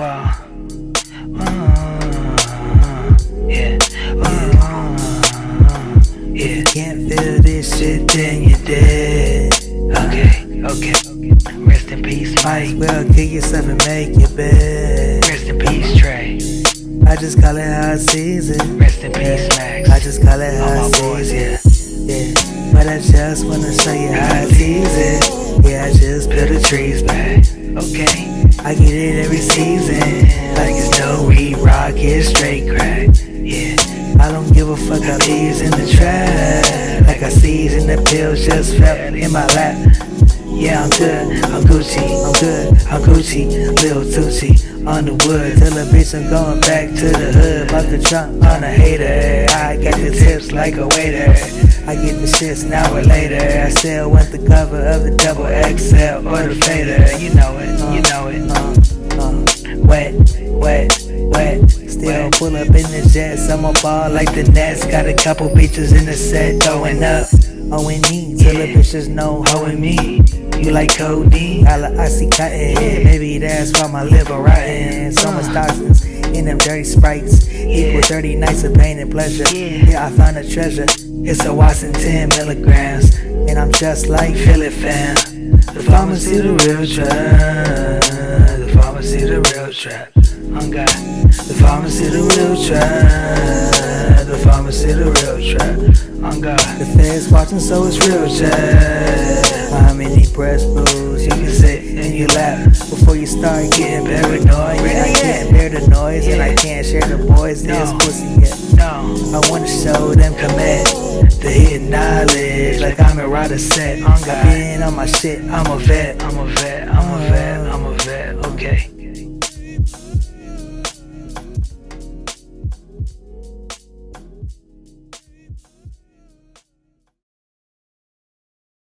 Wow. Uh, yeah. Uh, yeah. You can't feel this shit, then you're dead. Okay, okay. Rest in peace, Might as Mike. well kill yourself and make your bed. Rest in peace, Trey. I just call it how I sees it. Rest in peace, Max. I just call it how All I my sees boys, it. yeah. Yeah, but I just wanna show you how I sees it. Yeah, I just peel the trees back. Okay. I get it every season. Like it's no we rock, it's straight crack. Yeah. I don't give a fuck, I leaves in the trap, Like I sees in the pills just fell in my lap. Yeah, I'm good, I'm Gucci, I'm good, I'm Gucci, Lil Tucci on the wood. Tell a bitch I'm going back to the hood. Pop the trunk on a hater. I got the tips like a waiter. I get the shits an hour later. I still want the cover of the double XL or the fader. You know it, you know it. Uh, uh, wet, wet, wet. Still pull up in the jets. I'm a ball like the Nets. Got a couple bitches in the set throwing up. O and E, till the Yeah. bitches know ho and me. You like codeine? I like icy cotton. Maybe that's why my liver rotten. So much toxins in them dirty sprites. Equal 30 nights of pain and pleasure. Yeah. Yeah, I found a treasure. It's a Watson 10 milligrams. And I'm just like it, fam. The pharmacy, the real trap. The pharmacy, the real trap. God. The pharmacy, the real trap. The pharmacy, the real trap. On God. The feds watching, so it's real chat. How many breast bruises you can sit in your lap before you start getting paranoid? Yeah, I can't bear the noise and I can't share the boys. This pussy yet. No. I wanna show them commit the hidden knowledge, like I'm a rider set. Oh, on I've God. been on my shit, I'm a vet. I'm a vet, I'm a vet, I'm a vet. Okay.